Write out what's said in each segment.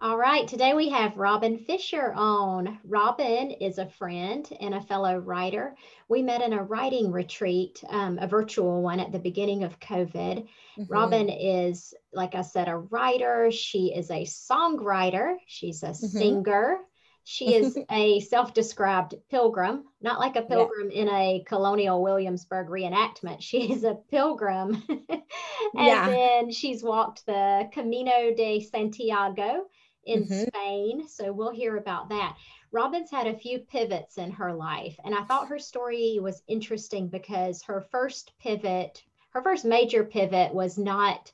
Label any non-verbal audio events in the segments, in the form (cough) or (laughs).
All right, today we have Robin Fisher on. Robin is a friend and a fellow writer. We met in a writing retreat, um, a virtual one at the beginning of COVID. Mm-hmm. Robin is, like I said, a writer. She is a songwriter. She's a mm-hmm. singer. She is (laughs) a self described pilgrim, not like a pilgrim yeah. in a colonial Williamsburg reenactment. She is a pilgrim. (laughs) and yeah. then she's walked the Camino de Santiago in mm-hmm. Spain. So we'll hear about that. Robin's had a few pivots in her life, and I thought her story was interesting because her first pivot, her first major pivot, was not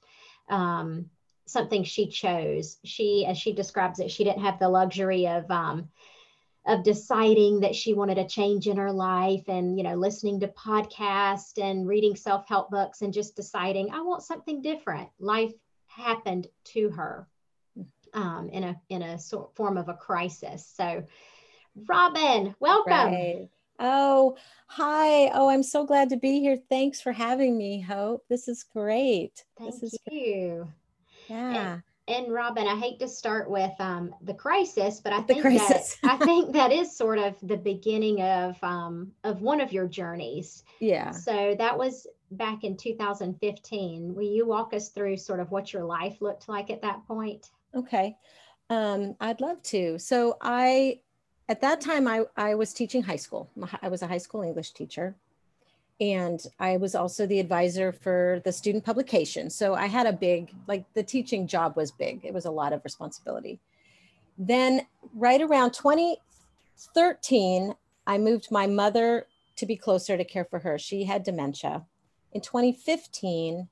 um, something she chose. She, as she describes it, she didn't have the luxury of um, of deciding that she wanted a change in her life and you know listening to podcasts and reading self-help books and just deciding i want something different life happened to her um, in a in a sort form of a crisis. So, Robin, welcome. Right. Oh, hi. Oh, I'm so glad to be here. Thanks for having me, Hope. This is great. Thank this is you. Great. Yeah. And, and Robin, I hate to start with um, the crisis, but I think that I (laughs) think that is sort of the beginning of um, of one of your journeys. Yeah. So that was back in 2015. Will you walk us through sort of what your life looked like at that point? Okay. Um, I'd love to. So I, at that time, I, I was teaching high school. I was a high school English teacher. And I was also the advisor for the student publication. So I had a big, like the teaching job was big. It was a lot of responsibility. Then, right around 2013, I moved my mother to be closer to care for her. She had dementia. In 2015,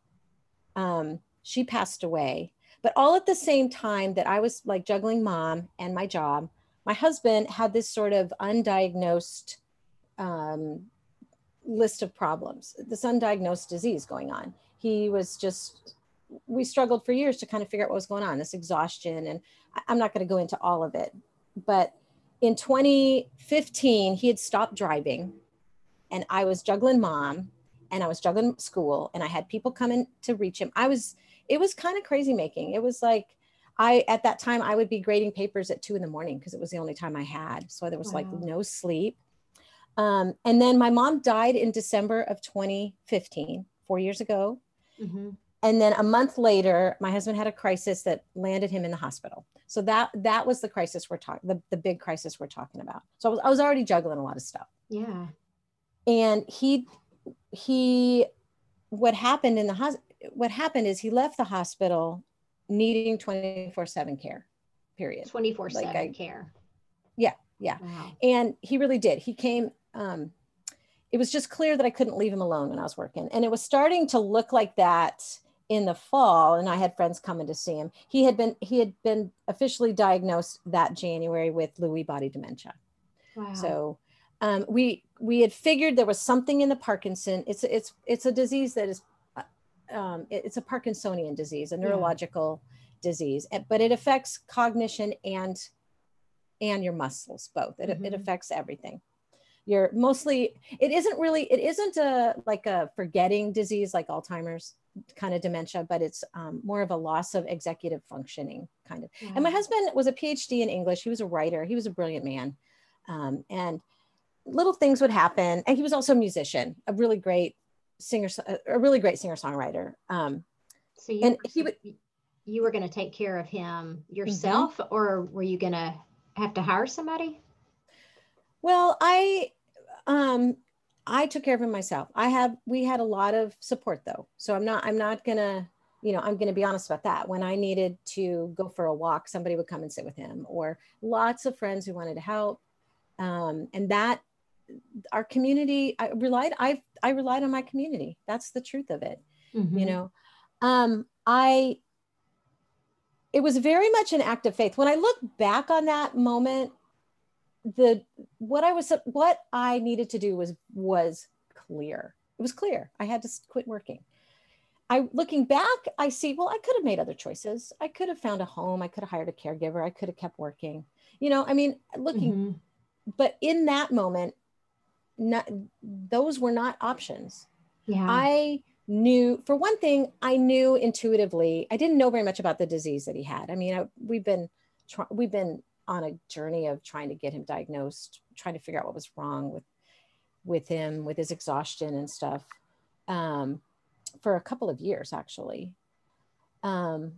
um, she passed away. But all at the same time that I was like juggling mom and my job, my husband had this sort of undiagnosed um, list of problems, this undiagnosed disease going on. He was just, we struggled for years to kind of figure out what was going on, this exhaustion. And I'm not going to go into all of it. But in 2015, he had stopped driving and I was juggling mom and I was juggling school and I had people coming to reach him. I was, it was kind of crazy making. It was like I at that time I would be grading papers at two in the morning because it was the only time I had. So there was wow. like no sleep. Um, and then my mom died in December of 2015, four years ago. Mm-hmm. And then a month later, my husband had a crisis that landed him in the hospital. So that that was the crisis we're talking, the, the big crisis we're talking about. So I was, I was already juggling a lot of stuff. Yeah. And he he what happened in the hospital what happened is he left the hospital needing 24 7 care, period. 24 7 like care. Yeah. Yeah. Wow. And he really did. He came, um, it was just clear that I couldn't leave him alone when I was working. And it was starting to look like that in the fall and I had friends coming to see him. He had been he had been officially diagnosed that January with Lewy body dementia. Wow. So um, we we had figured there was something in the Parkinson. It's it's it's a disease that is um, it, it's a Parkinsonian disease, a neurological yeah. disease, but it affects cognition and and your muscles both. It, mm-hmm. it affects everything. You're mostly it isn't really it isn't a like a forgetting disease like Alzheimer's kind of dementia, but it's um, more of a loss of executive functioning kind of. Yeah. And my husband was a PhD in English. He was a writer. He was a brilliant man, um, and little things would happen. And he was also a musician, a really great singer, a really great singer songwriter. Um, so you, and he would. you were going to take care of him yourself mm-hmm. or were you going to have to hire somebody? Well, I um I took care of him myself. I have we had a lot of support though. So I'm not I'm not going to you know, I'm going to be honest about that. When I needed to go for a walk, somebody would come and sit with him, or lots of friends who wanted to help. Um, and that our community, I relied, I I relied on my community. That's the truth of it. Mm-hmm. You know, um, I it was very much an act of faith. When I look back on that moment, the what I was what I needed to do was was clear. It was clear. I had to quit working. I looking back, I see, well, I could have made other choices. I could have found a home. I could have hired a caregiver. I could have kept working. You know, I mean, looking, mm-hmm. but in that moment, not, those were not options. Yeah. I knew for one thing i knew intuitively i didn't know very much about the disease that he had i mean I, we've been we've been on a journey of trying to get him diagnosed trying to figure out what was wrong with with him with his exhaustion and stuff um, for a couple of years actually um,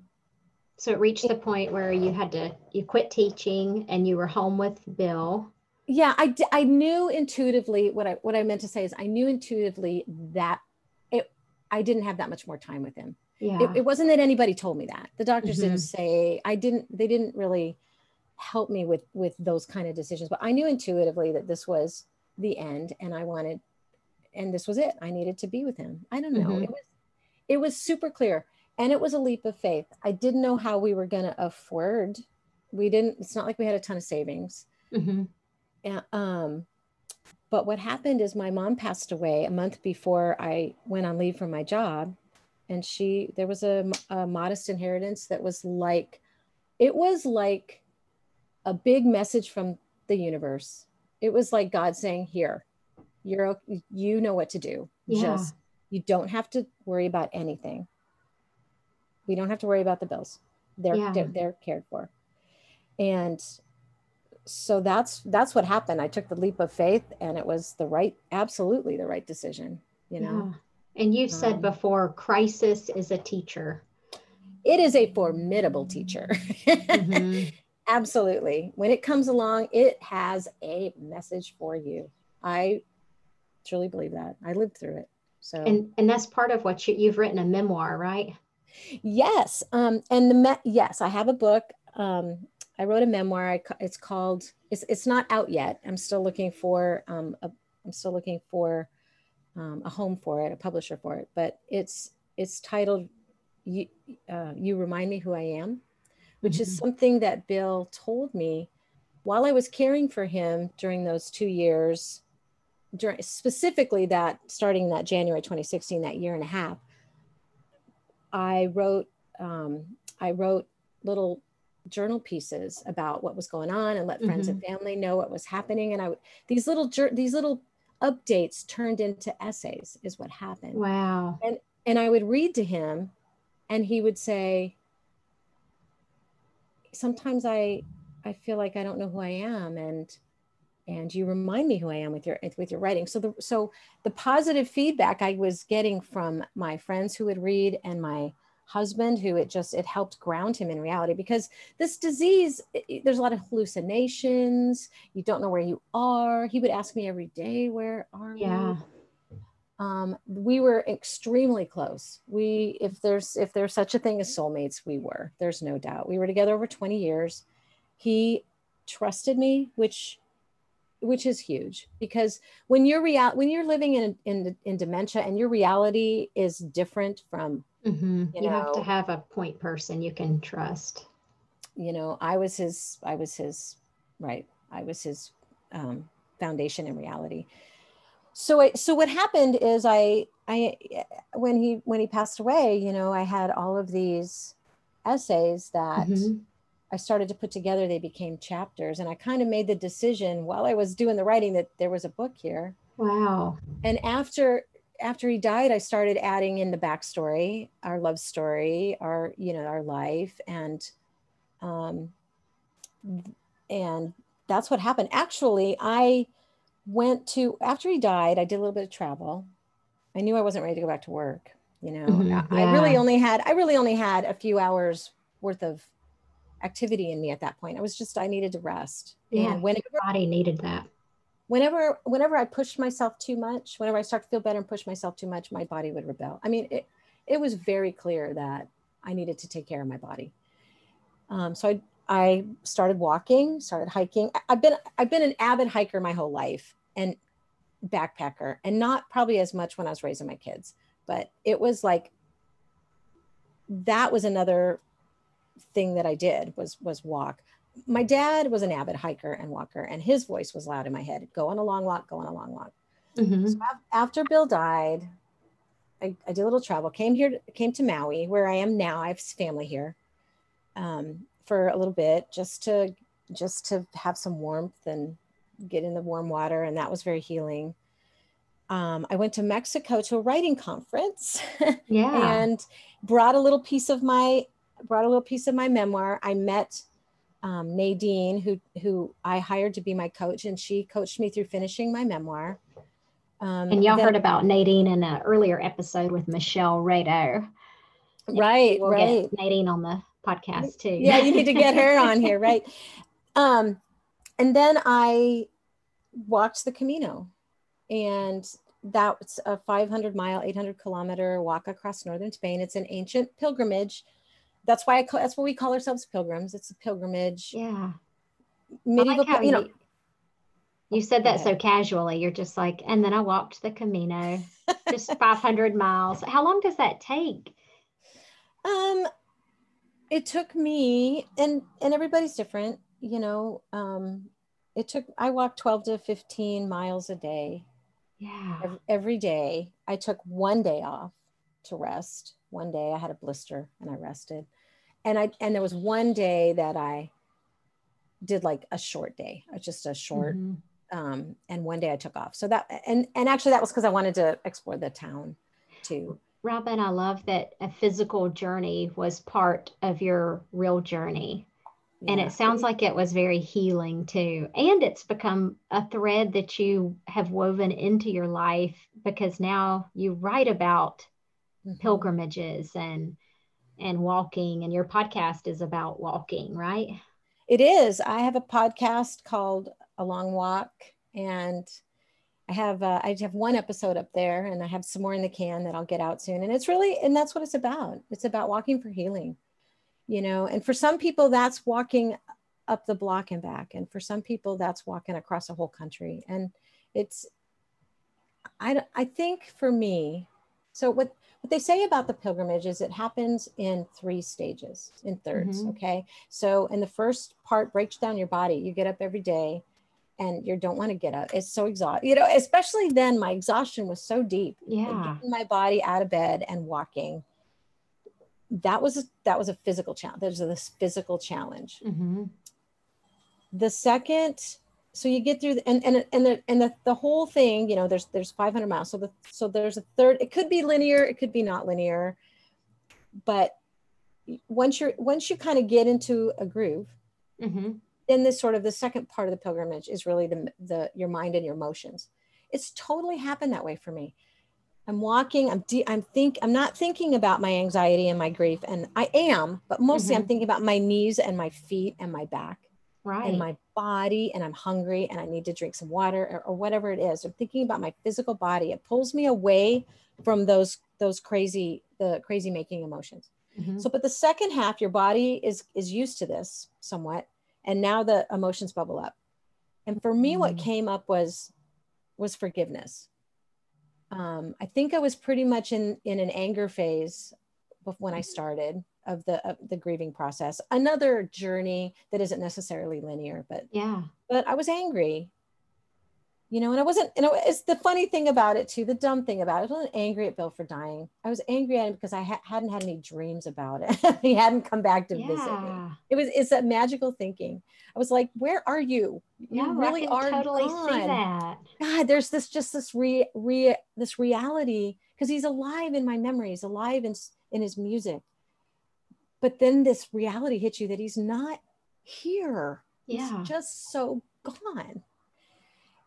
so it reached the point where you had to you quit teaching and you were home with bill yeah i i knew intuitively what i what i meant to say is i knew intuitively that it I didn't have that much more time with him. Yeah. It, it wasn't that anybody told me that. The doctors mm-hmm. didn't say I didn't they didn't really help me with with those kind of decisions, but I knew intuitively that this was the end and I wanted and this was it. I needed to be with him. I don't know. Mm-hmm. It was it was super clear and it was a leap of faith. I didn't know how we were going to afford. We didn't it's not like we had a ton of savings. Mm-hmm. Um but what happened is my mom passed away a month before I went on leave from my job. And she, there was a, a modest inheritance that was like, it was like a big message from the universe. It was like God saying, Here, you're, you know what to do. Yeah. Just, you don't have to worry about anything. We don't have to worry about the bills. They're, yeah. they're, they're cared for. And so that's that's what happened. I took the leap of faith and it was the right absolutely the right decision you know? Yeah. and you've said um, before crisis is a teacher. It is a formidable teacher. Mm-hmm. (laughs) absolutely. When it comes along it has a message for you. I truly believe that. I lived through it. So and and that's part of what you, you've written a memoir right? Yes. Um and the me- yes i have a book um I wrote a memoir. It's called. It's it's not out yet. I'm still looking for. Um, a, I'm still looking for um, a home for it, a publisher for it. But it's it's titled "You uh, You Remind Me Who I Am," which mm-hmm. is something that Bill told me while I was caring for him during those two years. During specifically that starting that January 2016, that year and a half, I wrote um, I wrote little journal pieces about what was going on and let friends mm-hmm. and family know what was happening and i these little these little updates turned into essays is what happened. Wow. And and i would read to him and he would say sometimes i i feel like i don't know who i am and and you remind me who i am with your with your writing. So the so the positive feedback i was getting from my friends who would read and my husband who it just it helped ground him in reality because this disease it, there's a lot of hallucinations. You don't know where you are. He would ask me every day where are yeah. You? um, we were extremely close. We if there's if there's such a thing as soulmates we were. There's no doubt. We were together over 20 years. He trusted me which which is huge because when you're real when you're living in, in in dementia and your reality is different from Mm-hmm. You, you know, have to have a point person you can trust. You know, I was his, I was his, right. I was his um, foundation in reality. So, I, so what happened is I, I, when he, when he passed away, you know, I had all of these essays that mm-hmm. I started to put together. They became chapters and I kind of made the decision while I was doing the writing that there was a book here. Wow. And after after he died, I started adding in the backstory, our love story, our, you know, our life. And, um, and that's what happened. Actually, I went to, after he died, I did a little bit of travel. I knew I wasn't ready to go back to work. You know, mm-hmm. I, I really only had I really only had a few hours worth of activity in me at that point. I was just I needed to rest. Yeah, and whenever your body needed that. Whenever whenever I pushed myself too much, whenever I start to feel better and push myself too much, my body would rebel. I mean, it it was very clear that I needed to take care of my body. Um, so I I started walking, started hiking. I've been I've been an avid hiker my whole life and backpacker, and not probably as much when I was raising my kids, but it was like that was another thing that I did was was walk. My dad was an avid hiker and walker, and his voice was loud in my head. Go on a long walk, go on a long walk. Mm-hmm. So after Bill died, I, I, did a little travel. Came here, came to Maui, where I am now. I have family here um, for a little bit, just to just to have some warmth and get in the warm water, and that was very healing. Um, I went to Mexico to a writing conference, (laughs) yeah, and brought a little piece of my brought a little piece of my memoir. I met um, Nadine, who who I hired to be my coach, and she coached me through finishing my memoir. Um, and y'all then, heard about Nadine in an earlier episode with Michelle Rado. Right, we'll right. Nadine on the podcast too. Yeah, you need to get her on here, right? (laughs) Um, and then I walked the Camino, and that's a 500 mile, 800 kilometer walk across northern Spain. It's an ancient pilgrimage that's why I call, that's what we call ourselves pilgrims. It's a pilgrimage. Yeah. Medieval, like you know. You said that so casually. You're just like, and then I walked the Camino, just (laughs) 500 miles. How long does that take? Um, it took me, and and everybody's different. You know, um, it took. I walked 12 to 15 miles a day. Yeah. Every, every day. I took one day off to rest. One day I had a blister and I rested and I and there was one day that I did like a short day, uh, just a short, mm-hmm. um, and one day I took off. So that and and actually that was because I wanted to explore the town too. Robin, I love that a physical journey was part of your real journey. Yeah. And it sounds like it was very healing too. And it's become a thread that you have woven into your life because now you write about mm-hmm. pilgrimages and and walking and your podcast is about walking right? It is. I have a podcast called a long walk and i have uh, i have one episode up there and i have some more in the can that i'll get out soon. And it's really and that's what it's about. It's about walking for healing you know? And for some people that's walking up the block and back. And for some people that's walking across a whole country. And it's i i think for me so what what they say about the pilgrimage is it happens in three stages, in 3rds mm-hmm. Okay. So, in the first part, breaks down your body. You get up every day and you don't want to get up. It's so exhausting. You know, especially then, my exhaustion was so deep. Yeah. Getting my body out of bed and walking. That was a, that was a physical challenge. There's this physical challenge. Mm-hmm. The second so you get through the, and and and the and the, the whole thing you know there's there's 500 miles. So the so there's a third it could be linear it could be not linear. But once you're once you kind of get into a groove mm-hmm. then this sort of the second part of the pilgrimage is really the the your mind and your emotions. It's totally happened that way for me. I'm walking i'm de- i'm think i'm not thinking about my anxiety and my grief and i am but mostly mm-hmm. i'm thinking about my knees and my feet and my back right. in my body and I'm hungry and I need to drink some water or, or, whatever it is. I'm thinking about my physical body. It pulls me away from those those crazy the crazy making emotions. Mm-hmm. So but the second half your body is is used to this somewhat and now the emotions bubble up. And for me mm-hmm. what came up was was forgiveness. Um, I think I was pretty much in in an anger phase when I started of the of the grieving process. Another journey that isn't necessarily linear but yeah. but i was angry. You know and i wasn't and it's the funny thing about it too the dumb thing about it i wasn't angry at bill for dying. I was angry at him because i ha- hadn't had any dreams about it. (laughs) He hadn't come back to yeah. visit me. It was it's a magical thinking. I was like where are you? You really are totally gone. see that. God there's this just this re, re this reality because he's alive in my memories alive in in his music but then this reality hits you that he's not here. Yeah. he's just so gone.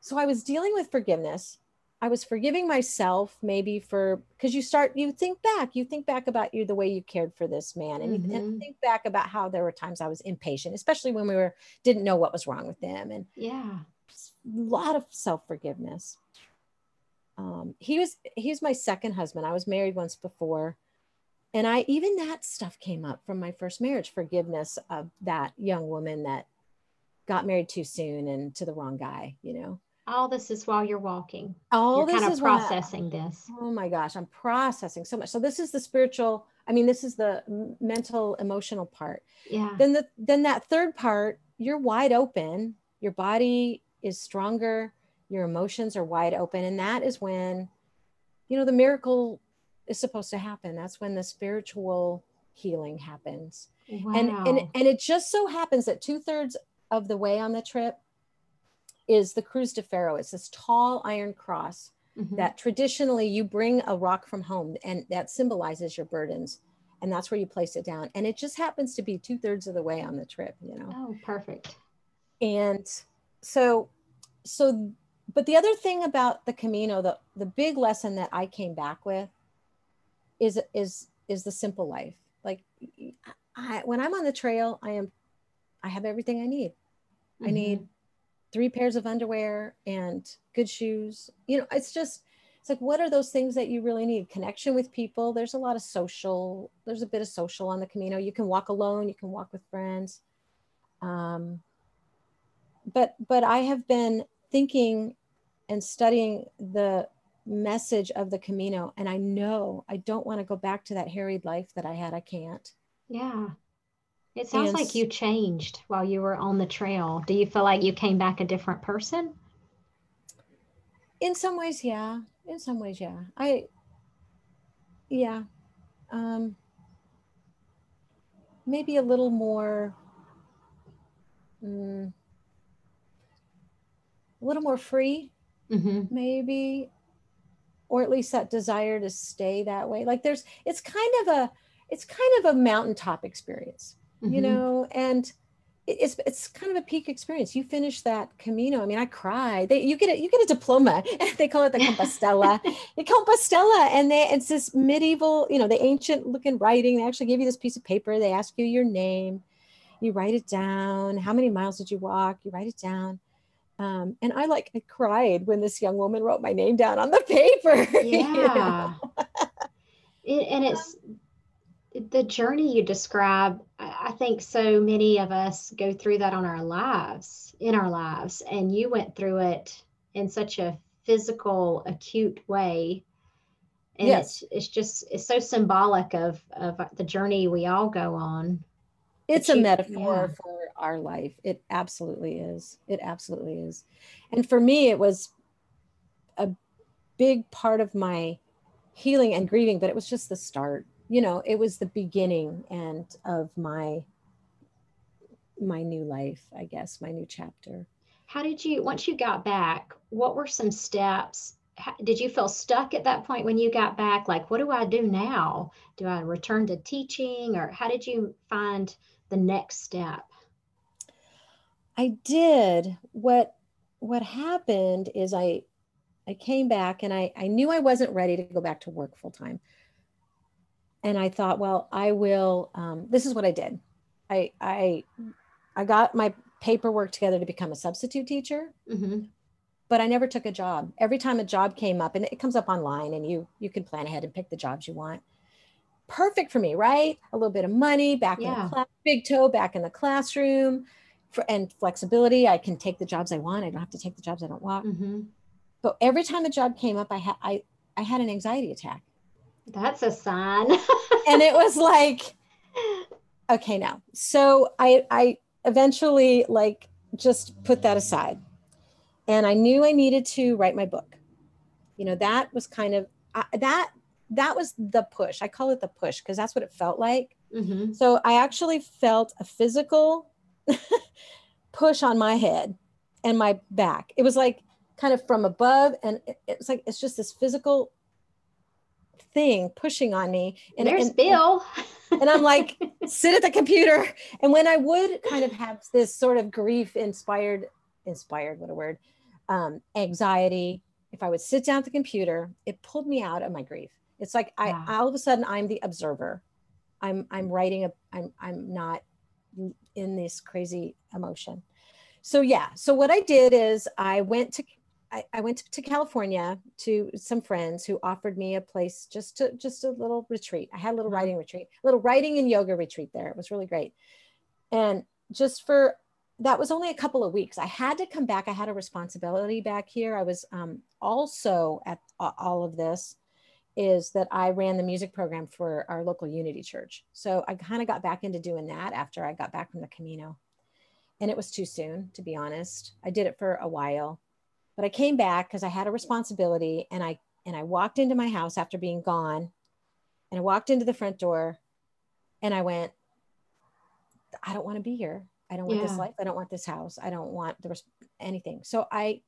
So i was dealing with forgiveness. I was forgiving myself maybe for because you start you think back you think back about you the way you cared for this man. And, mm-hmm. and think back about how there were times I was impatient especially when we were didn't know what was wrong with them. And yeah. a lot of self forgiveness um, he was he's my second husband. I was married once before and I even that stuff came up from my first marriage forgiveness of that young woman that got married too soon and to the wrong guy you know? All this is while you're walking. All you're this kind is of processing this. oh my gosh i'm processing so much. So this is the spiritual i mean this is the mental emotional part. Yeah. Then the then that third part you're wide open. Your body is stronger. Your emotions are wide open. And that is when you know the miracle is supposed to happen that's when the spiritual healing happens wow. and and and it just so happens that two-thirds of the way on the trip is the Cruz de Ferro. It's this tall iron cross mm-hmm. that traditionally you bring a rock from home and that symbolizes your burdens. And that's where you place it down. And it just happens to be two thirds of the way on the trip, you know? Oh, perfect. And so, so, but the other thing about the Camino, the, the big lesson that I came back with is, is, is the simple life. Like I, when I'm on the trail, I am, I have everything I need. Mm-hmm. I need three pairs of underwear and good shoes. You know, it's just, it's like, what are those things that you really need? Connection with people. There's a lot of social, there's a bit of social on the Camino. You can walk alone, you can walk with friends. Um, but, but I have been thinking and studying the message of the Camino. And I know I don't want to go back to that harried life that I had. I can't. Yeah. It sounds and like you changed while you were on the trail. Do you feel like you came back a different person? In some ways, yeah. In some ways, yeah. I, yeah. Um, maybe a little more, um, a little more free, mm-hmm. maybe, or at least that desire to stay that way. Like there's, it's kind of a, it's kind of a mountaintop experience mm-hmm. you know, and it's it's kind of a peak experience. You finish that Camino. I mean, I cried. They, you get a you get a diploma. (laughs) they call it the Compostela. (laughs) the Compostela, and they it's this medieval, you know, the ancient looking writing. They actually give you this piece of paper. They ask you your name. You write it down. How many miles did you walk? You write it down. Um, and I like I cried when this young woman wrote my name down on the (laughs) paper. Yeah. You know? (laughs) it, and it's the journey you describe, I think so many of us go through that on our lives, in our lives, and you went through it in such a physical, acute way. And yes. it's, it's just, it's so symbolic of, of the journey we all go on. It's a metaphor yeah. for our life. It absolutely is. It absolutely is. And for me, it was a big part of my healing and grieving, but it was just the start you know it was the beginning and of my my new life i guess my new chapter how did you once you got back what were some steps how, did you feel stuck at that point when you got back like what do i do now do i return to teaching or how did you find the next step i did what what happened is i i came back and i i knew i wasn't ready to go back to work full time and I thought, well, I will. Um, this is what I did. I I I got my paperwork together to become a substitute teacher, mm-hmm. but I never took a job. Every time a job came up, and it comes up online, and you you can plan ahead and pick the jobs you want. Perfect for me, right? A little bit of money back yeah. in the class, big toe back in the classroom, for, and flexibility. I can take the jobs I want. I don't have to take the jobs I don't want. Mm-hmm. But every time a job came up, I had I I had an anxiety attack that's a sign. (laughs) and it was like, okay, now. So I I eventually like just put that aside. And I knew I needed to write my book. You know, that was kind of uh, that that was the push. I call it the push because that's what it felt like. Mm-hmm. So I actually felt a physical (laughs) push on my head and my back. It was like kind of from above, and it, it was like it's just this physical thing pushing on me. And there's and, Bill. And, (laughs) and I'm like, sit at the computer. And when I would kind of have this sort of grief inspired, inspired, what a word, um, anxiety, if I would sit down at the computer, it pulled me out of my grief. It's like I all of a sudden I'm the observer. I'm I'm writing a I'm I'm not in this crazy emotion. So yeah, so what I did is I went to I, I went to California to some friends who offered me a place just to just a little retreat. I had a little uh-huh. writing retreat, a little writing and yoga retreat there. It was really great. And just for that was only a couple of weeks. I had to come back. I had a responsibility back here. I was um, also at all of this is that I ran the music program for our local Unity Church. So I kind of got back into doing that after I got back from the Camino. And it was too soon, to be honest. I did it for a while, but I came back because I had a responsibility and I and I walked into my house after being gone and I walked into the front door and I went, I don't want to be here. I don't want yeah. this life. I don't want this house. I don't want the anything. So I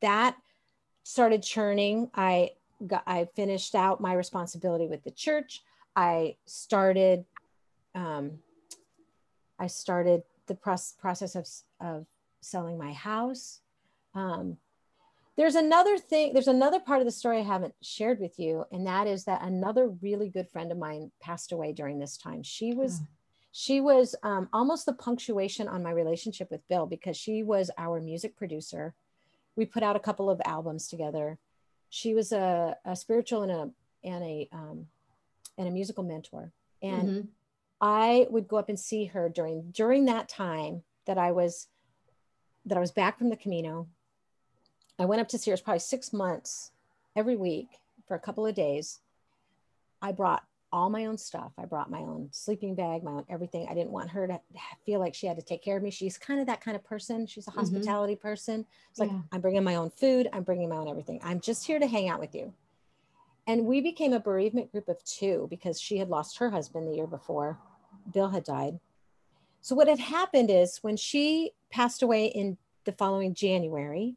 that started churning. I got I finished out my responsibility with the church. I started um I started the process of of selling my house. Um there's another thing, there's another part of the story I haven't shared with you, and that is that another really good friend of mine passed away during this time. She was mm she was um, almost the punctuation on my relationship with Bill because she was our music producer. We put out a couple of albums together. She was a, a spiritual and a and a um, and a musical mentor. And mm-hmm. I would go up and see her during during that time that I was that I was back from the Camino. I went up to see her probably six months every week for a couple of days. I brought all my own stuff. I brought my own sleeping bag, my own everything. I didn't want her to feel like she had to take care of me. She's kind of that kind of person. She's a mm-hmm. hospitality mm-hmm. person. It's like, yeah. I'm bringing my own food, I'm bringing my own everything. I'm just here to hang out with you. And we became a bereavement group of two because she had lost her husband the year before. Bill had died. So, what had happened is when she passed away in the following January,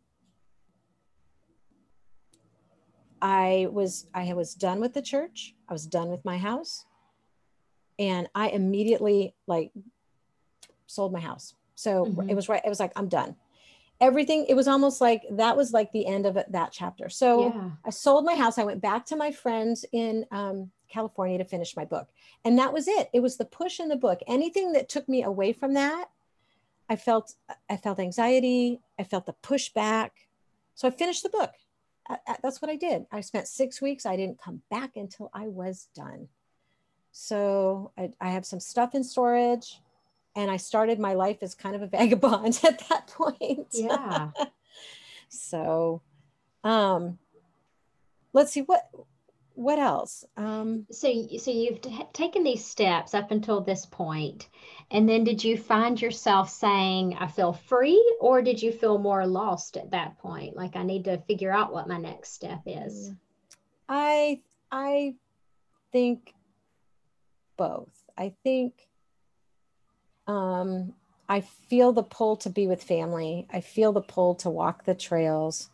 I was I was done with the church. I was done with my house. And I immediately like sold my house. So mm-hmm. it was right. It was like, I'm done. Everything, it was almost like that was like the end of that chapter. So yeah. I sold my house. I went back to my friends in um, California to finish my book. And that was it. It was the push in the book. Anything that took me away from that, I felt I felt anxiety. I felt the pushback. So I finished the book that's what I did. I spent six weeks. I didn't come back until I was done. So I, I have some stuff in storage and I started my life as kind of a (laughs) vagabond at that point. Yeah. (laughs) so um let's see what what else? Um, so, so you've t- taken these steps up until this point, and then did you find yourself saying, "I feel free," or did you feel more lost at that point? Like, I need to figure out what my next step is. I I think both. I think um, I feel the pull to be with family. I feel the pull to walk the trails.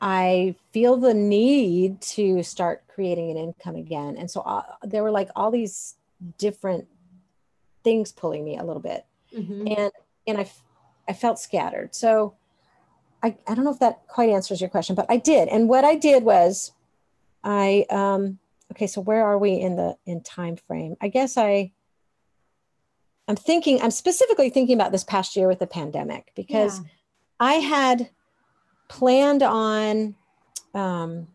I feel the need to start creating an income again. And so uh, there were like all these different things pulling me a little bit. Mm-hmm. And and I I felt scattered. So I, I don't know if that quite answers your question, but I did. And what I did was I um okay, so where are we in the in time frame? I guess I I'm thinking I'm specifically thinking about this past year with the pandemic because yeah. I had planned on um,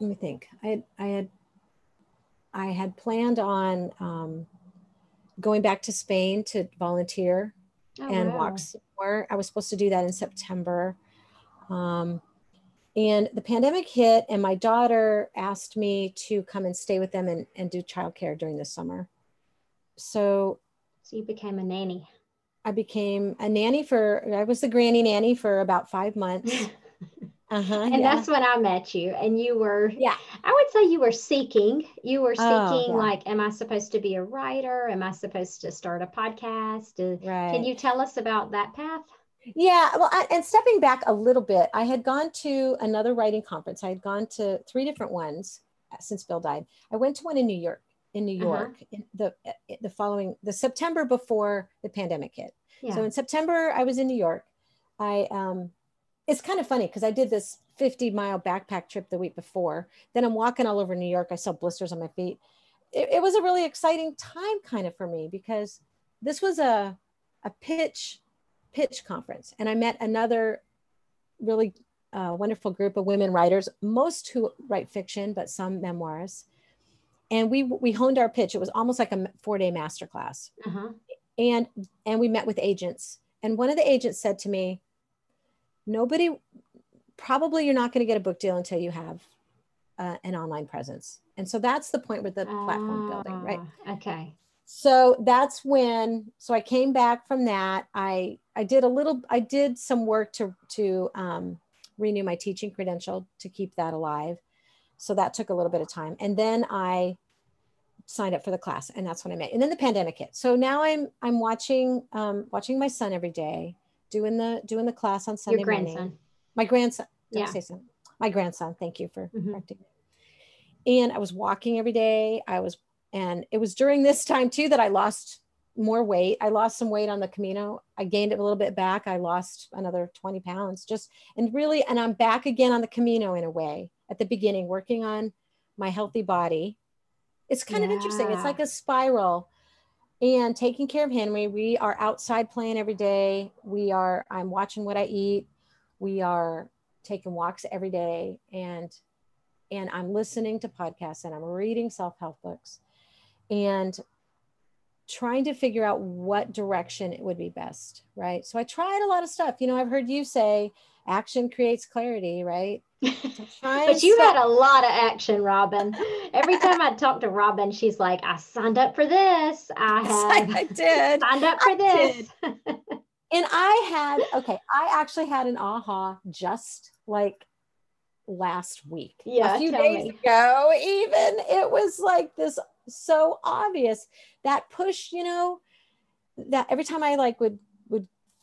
let me think. I had i had i had planned on um, going back to spain to volunteer oh, and wow. walk some more. I was supposed to do that in september. Um, and the pandemic hit and my daughter asked me to come and stay with them and, and do childcare during the summer. So so you became a nanny I became a nanny for, I was the granny nanny for about five months. (laughs) Uh-huh, and yeah. that's when I met you. And you were, yeah, I would say you were seeking. You were oh, seeking, oh, yeah. like, am I supposed to be a writer? Am I supposed to start a podcast? Right. Can you tell us about that path? Yeah, well, I, and stepping back a little bit, I had gone to another writing conference. I had gone to three different ones since Bill died. I went to one in New York in New uh-huh. York uh-huh. in the the following the September before the pandemic hit. Yeah. So in September I was in New York. I um it's kind of funny because I did this 50 mile backpack trip the week before. Then I'm walking all over New York. I saw blisters on my feet. It, it was a really exciting time kind of for me because this was a, a pitch pitch conference and I met another really uh, wonderful group of women writers, most who write fiction, but some memoirs. And we we honed our pitch. It was almost like a four day masterclass. Uh-huh. And and we met with agents. And one of the agents said to me, "Nobody, probably you're not going to get a book deal until you have uh, an online presence." And so that's the point with the platform building, right? Ah, okay. So that's when. So I came back from that. I I did a little. I did some work to to um, renew my teaching credential to keep that alive. So that took a little bit of time. And then I signed up for the class and that's when I met. And then the pandemic hit. So now I'm I'm watching um watching my son every day, doing the doing the class on Sunday Your grandson. morning. My grandson. Yeah. I say so? My grandson. Thank you for mm-hmm. correcting. And I was walking every day. I was and it was during this time too that I lost more weight. I lost some weight on the Camino. I gained it a little bit back. I lost another 20 pounds just, and really, and I'm back again on the Camino in a way at the beginning, working on my healthy body. It's kind yeah. of interesting. It's like a spiral and taking care of Henry. We are outside playing every day. We are, I'm watching what I eat. We are taking walks every day and, and I'm listening to podcasts and I'm reading self-help books. And trying to figure out what direction it would be best, right? So I tried a lot of stuff. You know, I've heard you say action creates clarity, right? But you had a lot of action, Robin. Every time I talk to Robin, she's like, I signed up for this. I (laughs) have I did. signed up for I this. (laughs) and I had, okay, I actually had an aha just like last week. Yeah. A few days me. ago, even it was like this so obvious that push you know that every time i like would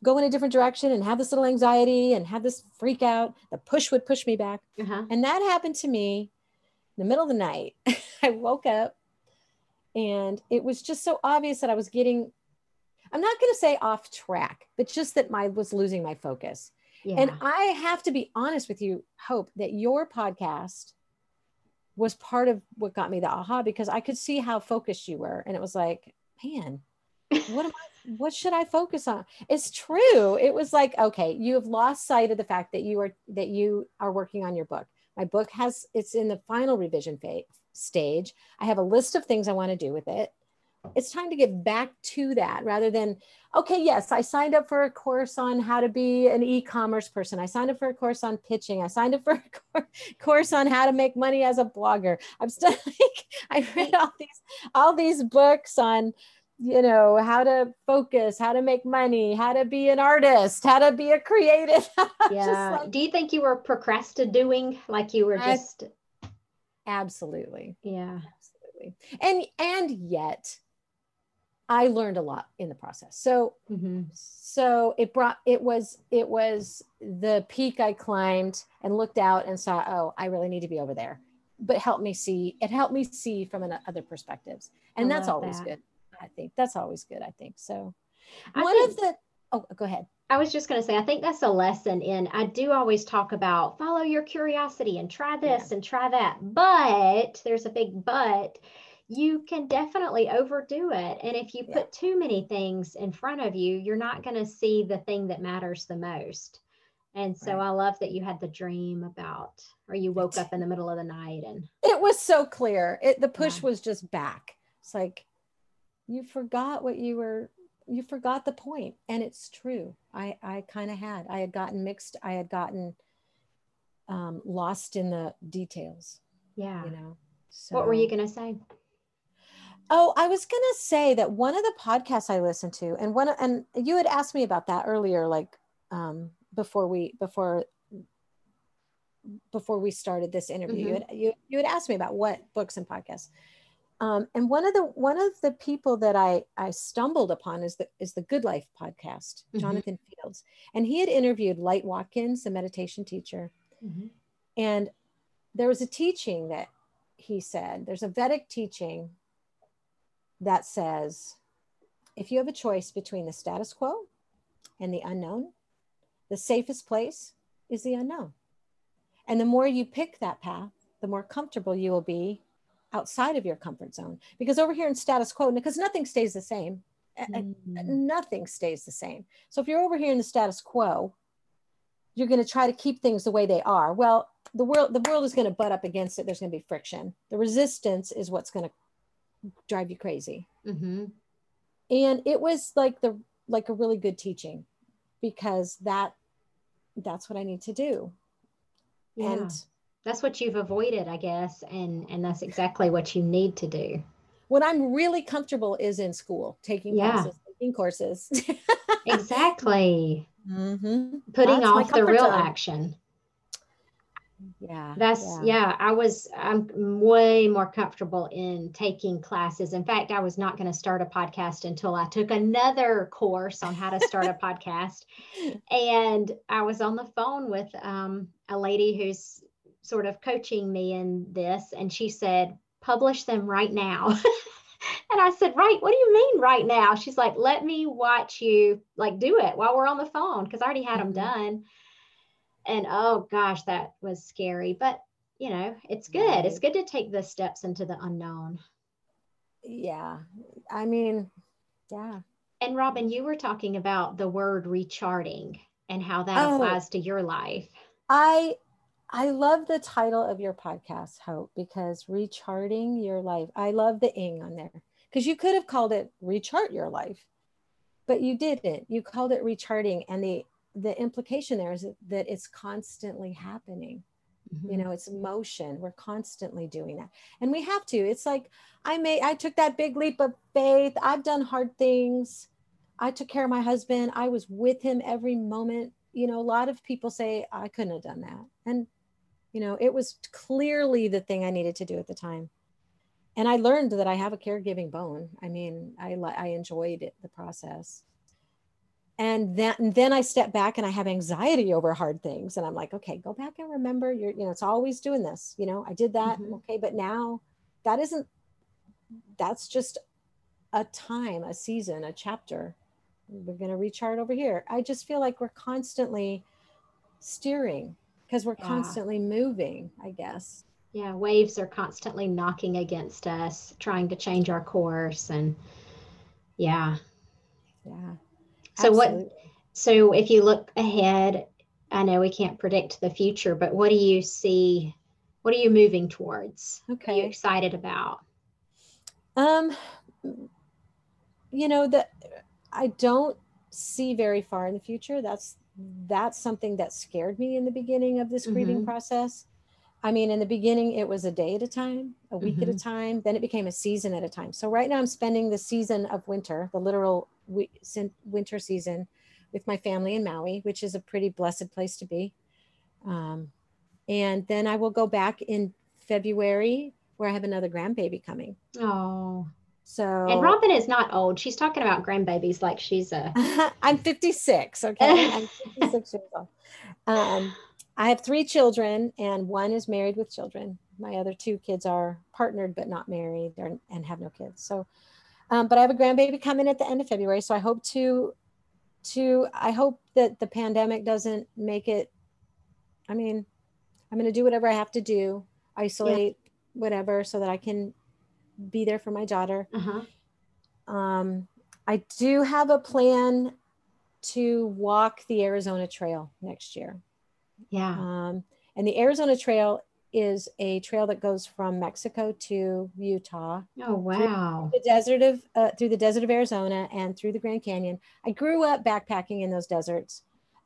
go in a different direction and have this little anxiety and have this freak out the push would push me back uh-huh. and that happened to me in the middle of the night (laughs) i woke up and it was just so obvious that i was getting i'm not going to say off track but just that my was losing my focus yeah. and i have to be honest with you hope that your podcast was part of what got me the aha because I could see how focused you were. And it was like, man, (laughs) what am I, what should I focus on? It's true. It was like, okay, you have lost sight of the fact that you are, that you are working on your book. My book has, it's in the final revision phase stage. I have a list of things I want to do with it it's time to get back to that rather than okay yes i signed up for a course on how to be an e-commerce person i signed up for a course on pitching i signed up for a (laughs) course on how to make money as a blogger i'm still (laughs) like i read all these all these books on you know how to focus how to make money how to be an artist how to be a creative (laughs) yeah like, do you think you were procrastinating like you were just I, absolutely yeah absolutely and and yet I learned a lot in the process. So, mm-hmm. so it brought, it was, it was the peak I climbed and looked out and saw, oh, I really need to be over there. But helped me see, it helped me see from an, other perspectives. And I that's always that. good. I think that's always good. I think so. I One think, of the, oh, go ahead. I was just going to say, I think that's a lesson in, I do always talk about follow your curiosity and try this yeah. and try that. But there's a big but you can definitely overdo it. And if you yeah. put too many things in front of you, you're not going to see the thing that matters the most. And so right. I love that you had the dream about, or you woke up in the middle of the night and it was so clear. It the push yeah. was just back. It's like you forgot what you were you forgot the point and it's true i i kind of had i had gotten mixed i had gotten um, lost in the details yeah you know so. what were you going to say Oh, I was gonna say that one of the podcasts I listened to, and one, and you had asked me about that earlier, like um, before we before before we started this interview. Mm-hmm. You, had, you you had asked me about what books and podcasts. Um, and one of the one of the people that I I stumbled upon is the is the Good Life podcast, mm-hmm. Jonathan Fields, and he had interviewed Light Watkins, the meditation teacher, mm-hmm. and there was a teaching that he said there's a Vedic teaching that says if you have a choice between the status quo and the unknown, the safest place is the unknown. And the more you pick that path, the more comfortable you will be outside of your comfort zone. Because over here in status quo, because nothing stays the same, mm. nothing stays the same. So if you're over here in the status quo, you're going to try to keep things the way they are. Well, the world the world is going to butt up against it. There's going to be friction. The resistance is what's going to drive you crazy. Mm-hmm. And it was like the like a really good teaching because that that's what I need to do. Yeah. And that's what you've avoided, I guess, and and that's exactly what you need to do. What I'm really comfortable is in school, taking yeah. classes, taking courses. (laughs) exactly. Mm-hmm. Putting that's off the real zone. action yeah that's yeah. yeah. i was i'm way more comfortable in taking classes in fact i was not going to start a podcast until i took another course on how to start a (laughs) podcast and i was on the phone with um, a lady who's sort of coaching me in this and she said publish them right now. (laughs) And i said right what do you mean right now? She's like let me watch you like do it while we're on the phone because i already had mm-hmm. them done. And oh gosh that was scary but you know it's good. It's good to take the steps into the unknown. Yeah. I mean yeah. And robyn you were talking about the word recharting and how that oh, applies to your life. I i love the title of your podcast hope because recharting your life i love the ing on there because you could have called it rechart your life but you didn't. You called it recharting and the the implication there is that it's constantly happening. Mm-hmm. you know it's motion. We're constantly doing that. And we have to. It's like i made i took that big leap of faith. I've done hard things. I took care of my husband. I was with him every moment. You know a lot of people say i couldn't have done that. And you know it was clearly the thing i needed to do at the time. And i learned that i have a caregiving bone. I mean i i enjoyed it the process. And then and then I step back and I have anxiety over hard things. And I'm like okay go back and remember you're you know it's always doing this. You know I did that. Mm-hmm. okay but now that isn't that's just a time a season a chapter. We're going to rechart over here. I just feel like we're constantly steering because we're yeah. constantly moving I guess yeah waves are constantly knocking against us trying to change our course and yeah yeah so Absolutely. what so if you look ahead, I know we can't predict the future, but what do you see? What are you moving towards? Okay. What are you excited about? Um you know that I don't see very far in the future. That's that's something that scared me in the beginning of this grieving mm-hmm. process. I mean, in the beginning, it was a day at a time, a week mm-hmm. at a mm-hmm. time. Then it became a season at a time. So right now, I'm spending the season of winter, the literal winter season, with my family in Maui, which is a pretty blessed place to be. Um, and then I will go back in February, where I have another grandbaby coming. Oh. So and Robyn is not old. She's talking about grandbabies like she's a. (laughs) I'm 56. Okay, (laughs) I'm 56 years old. Um, I have three children, and one is married with children. My other two kids are partnered but not married and have no kids. So, um, but I have a grandbaby coming at the end of February. So I hope to, to I hope that the pandemic doesn't make it. I mean, I'm going to do whatever I have to do, isolate, yeah. whatever, so that I can be there for my daughter. Uh-huh. Um, I do have a plan to walk the Arizona Trail next year. Yeah. Um, and the Arizona Trail is a trail that goes from Mexico to Utah. Oh wow! The desert of uh, through the desert of Arizona and through the Grand Canyon. I grew up backpacking in those deserts.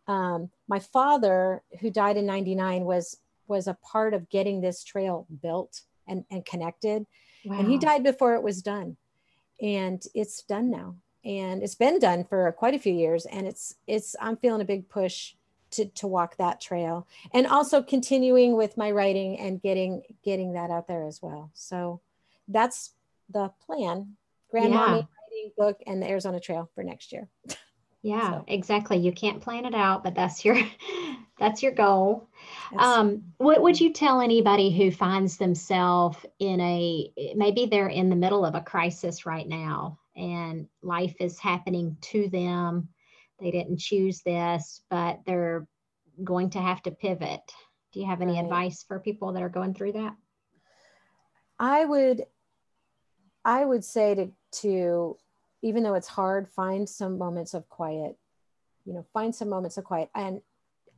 Um, my father, who died in '99, was was a part of getting this trail built and and connected. Wow. And he died before it was done, and it's done now. And it's been done for quite a few years. And it's it's I'm feeling a big push to, to walk that trail and also continuing with my writing and getting getting that out there as well so that's the plan grandma yeah. writing book and the arizona trail for next year yeah (laughs) so. exactly you can't plan it out but that's your that's your goal um, what would you tell anybody who finds themselves in a maybe they're in the middle of a crisis right now and life is happening to them they didn't choose this, but they're going to have to pivot. Do you have any Right. advice for people that are going through that? I would I would say to to even though it's hard, find some moments of quiet. You know, find some moments of quiet and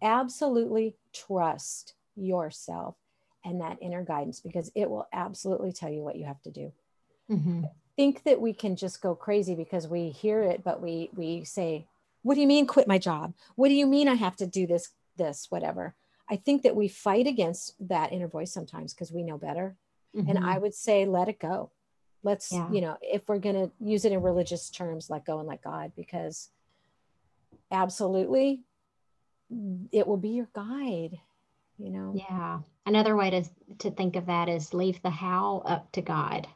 absolutely trust yourself and that inner guidance because it will absolutely tell you what you have to do. Mm-hmm. Think that we can just go crazy because we hear it, but we we say, "What do you mean quit my job? What do you mean I have to do this this whatever?" I think that we fight against that inner voice sometimes because we know better and i would say let it go let's Yeah. you know if we're going to use it in religious terms let go and let god because absolutely it will be your guide you know? Yeah. Another way to to think of that is leave the how up to God.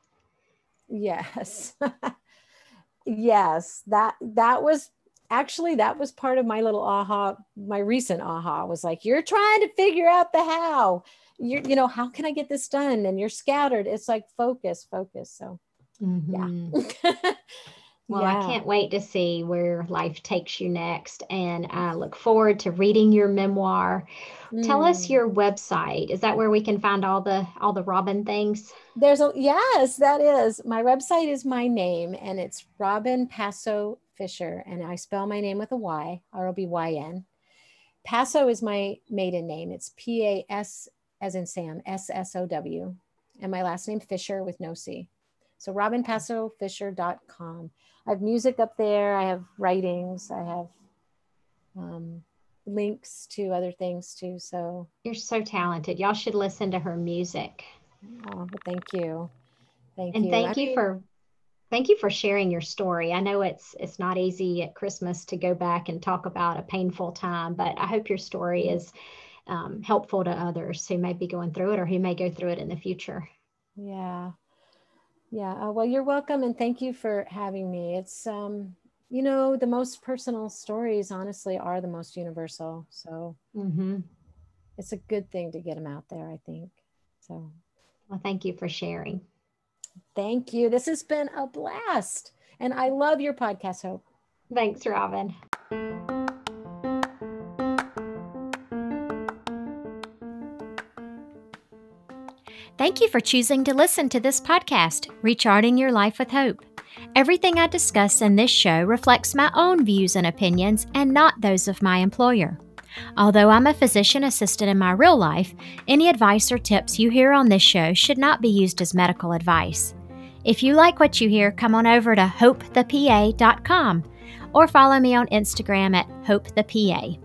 yes. (laughs) Yes that that was actually that was part of my little aha my recent aha was like you're trying to figure out the how. You're you know how can i get this done? And you're scattered. It's like focus focus. So Mhm. (laughs) Well, Yeah. I can't wait to see where life takes you next. And I look forward to reading your memoir. Tell us Mm. your website. Is that where we can find all the all the Robyn things? There's a yes, that is. My website is my name and it's Robyn Passow Fisher. And I spell my name with a Y, R O B Y N. Passow is my maiden name. It's P A S as in Sam, S S O W. And my last name Fisher with no C. So robynpassowfisher.com. I have music up there. I have writings. I have um, links to other things too. So You're so talented. Y'all should listen to her music. oh, thank you. Thank And you. And thank I you mean- for thank you for sharing your story. I know it's it's not easy at Christmas to go back and talk about a painful time, but I hope your story is um, helpful to others who may be going through it or who may go through it in the future. Yeah. Yeah. Uh, well, you're welcome. And thank you for having me. It's, um, you know, the most personal stories, honestly, are the most universal. So hmm it's a good thing to get them out there, I think. So Well, thank you for sharing. thank you. This has been a blast. And I love your podcast, Hope. Thanks, Robyn. Thank you for choosing to listen to this podcast, Recharting Your Life with Hope. Everything I discuss in this show reflects my own views and opinions and not those of my employer. Although I'm a physician assistant in my real life, any advice or tips you hear on this show should not be used as medical advice. If you like what you hear, come on over to hopethepa.com or follow me on Instagram at hopethepa.